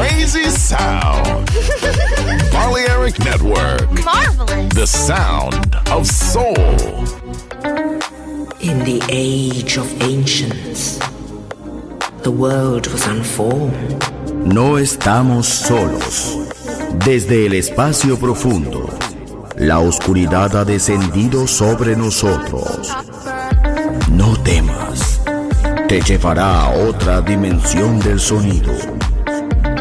crazy sound. Balearic Network, Marvelous. the sound of soul. In the age of ancients, the world was unformed. No estamos solos. Desde el espacio profundo, la oscuridad ha descendido sobre nosotros. No temas. Te llevará a otra dimensión del sonido.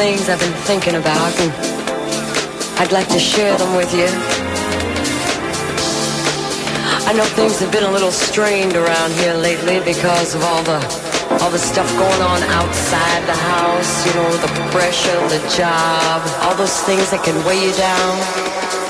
Things I've been thinking about, and I'd like to share them with you. I know things have been a little strained around here lately because of all the all the stuff going on outside the house, you know, the pressure, the job, all those things that can weigh you down.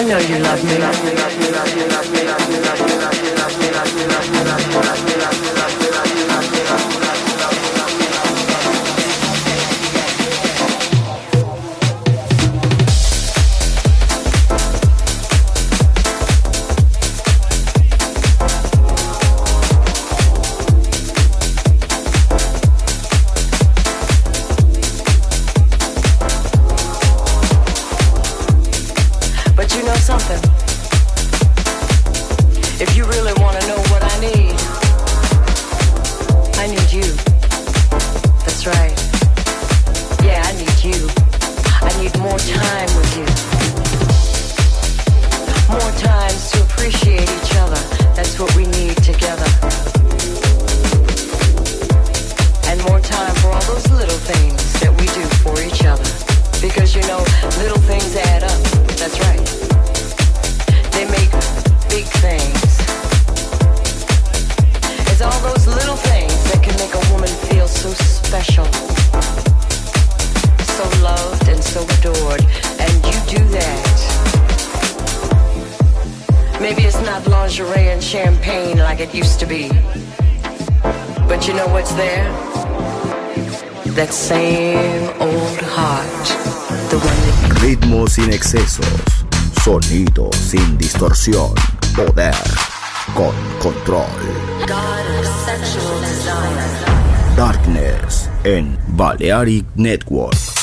I know you love me. Balearic Network.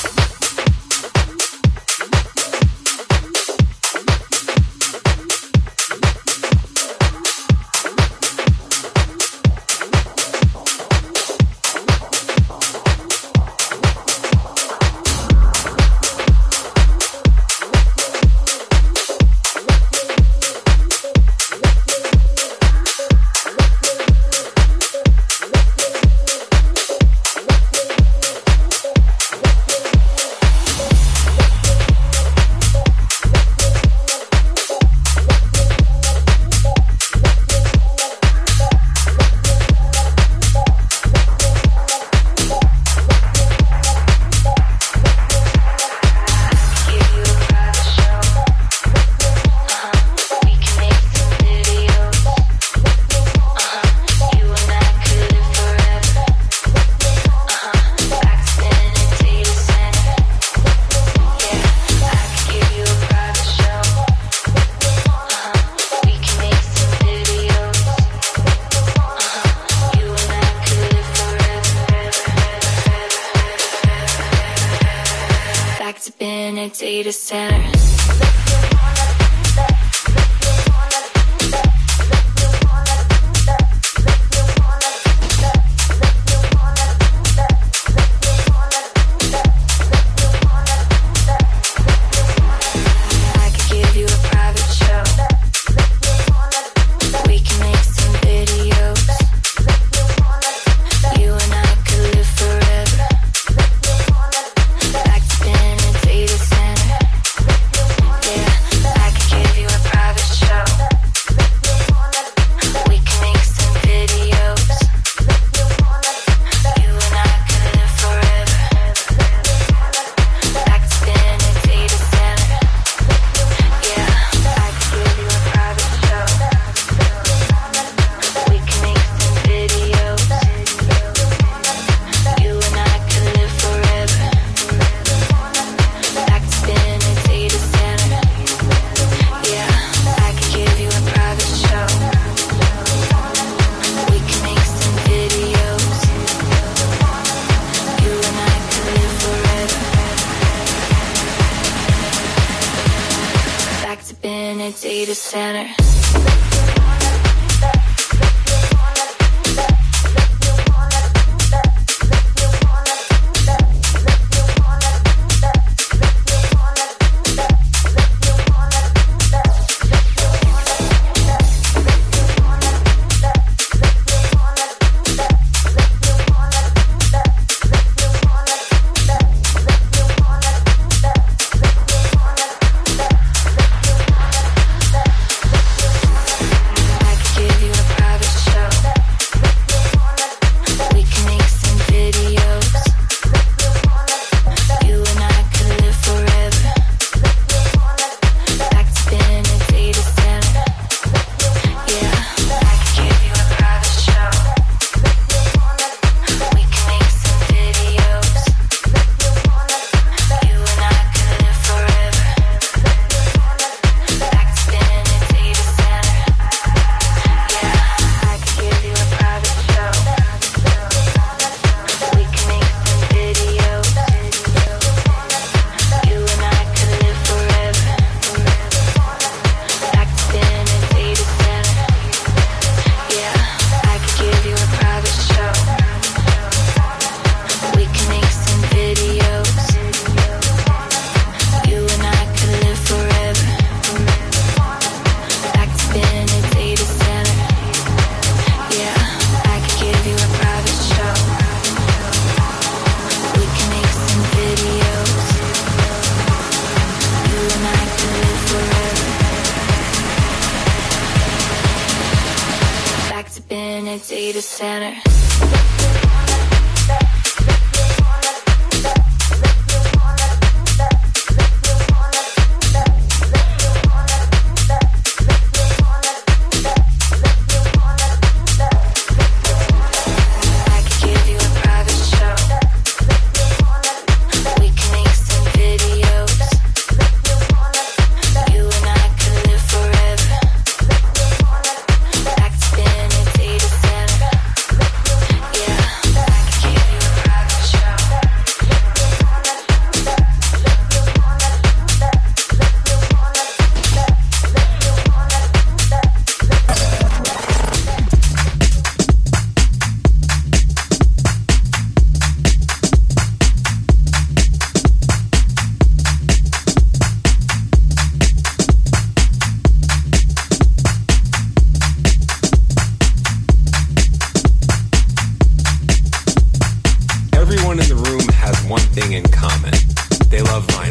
Love.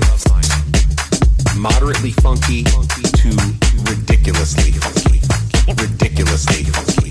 Moderately funky to ridiculously funky. Ridiculously funky.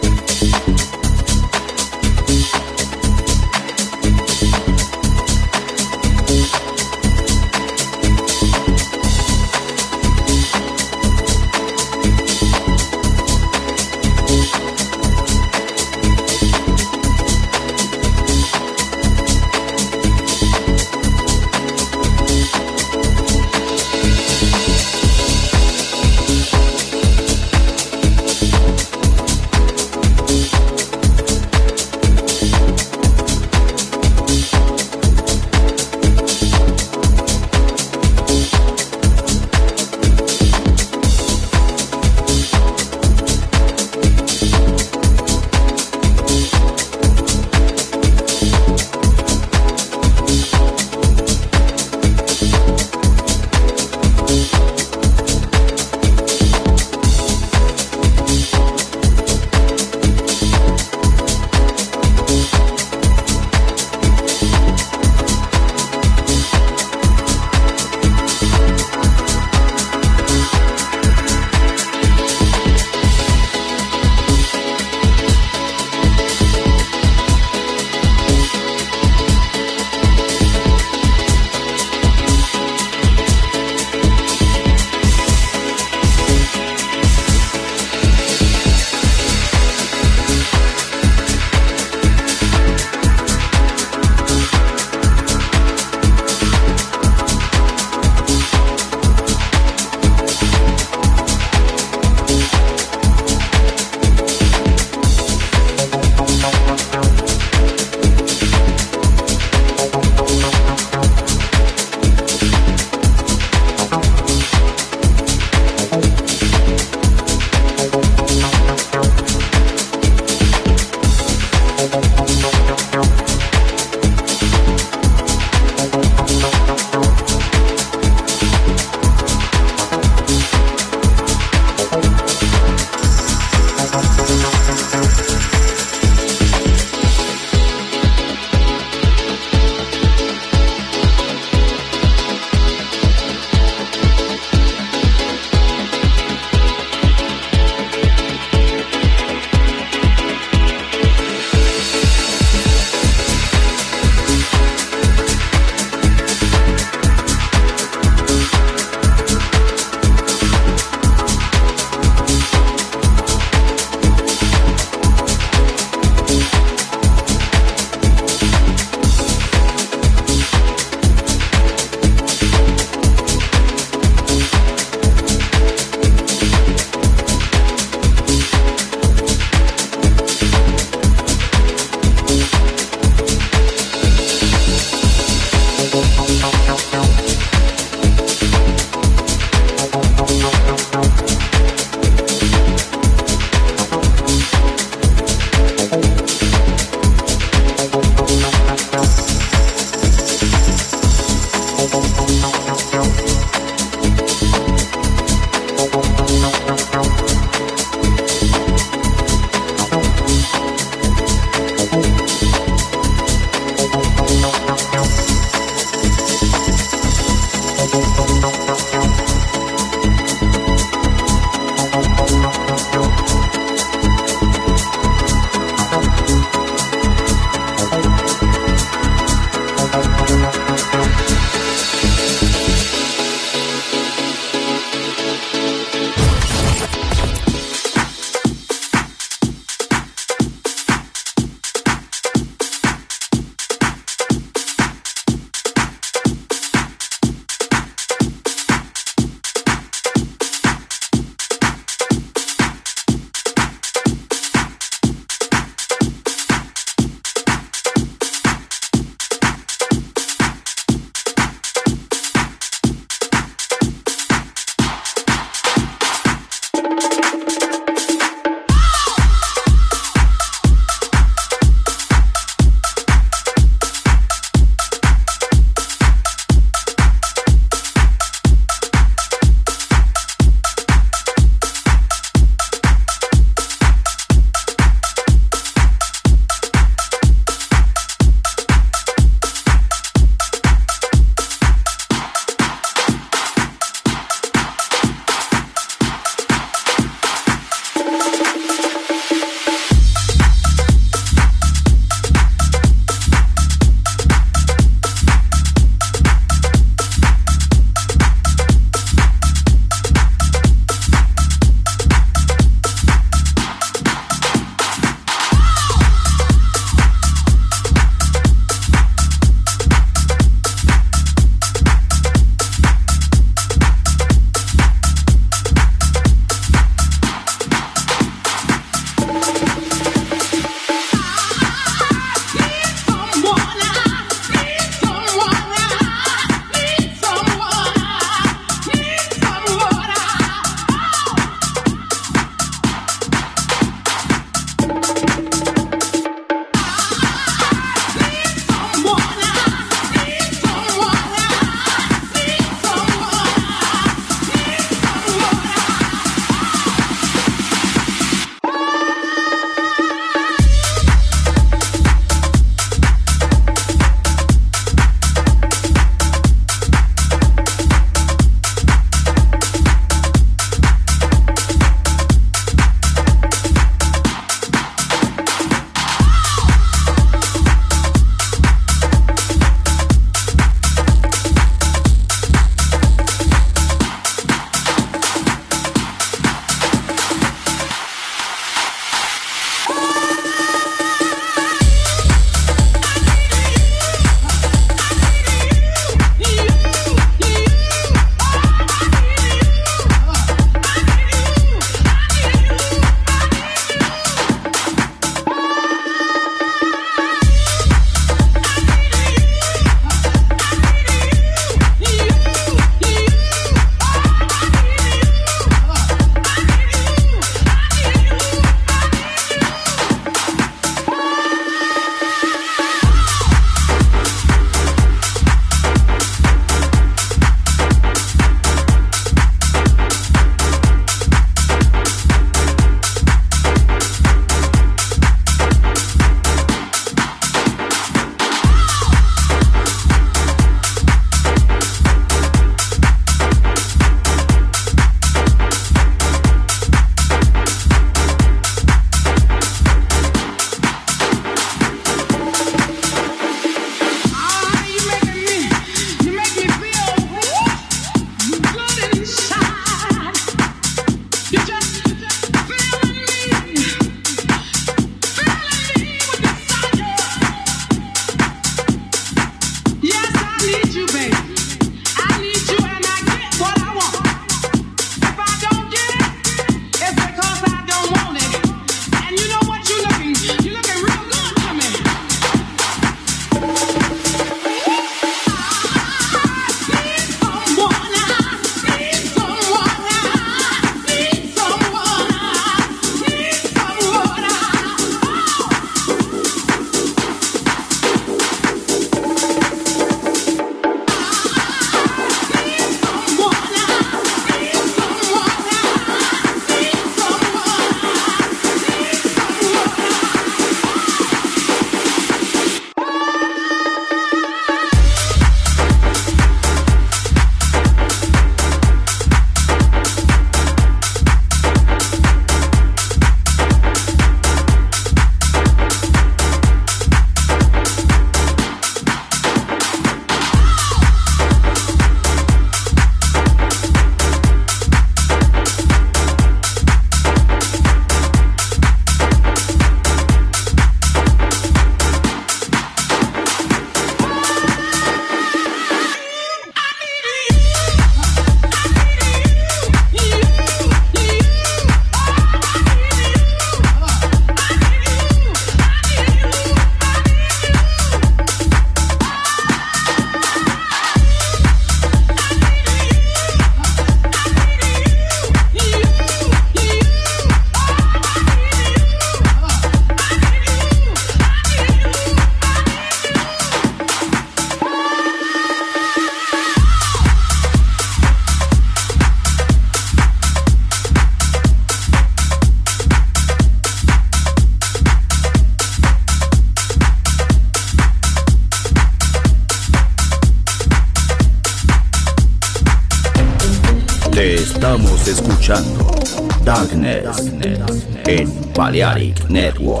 Balearic Network.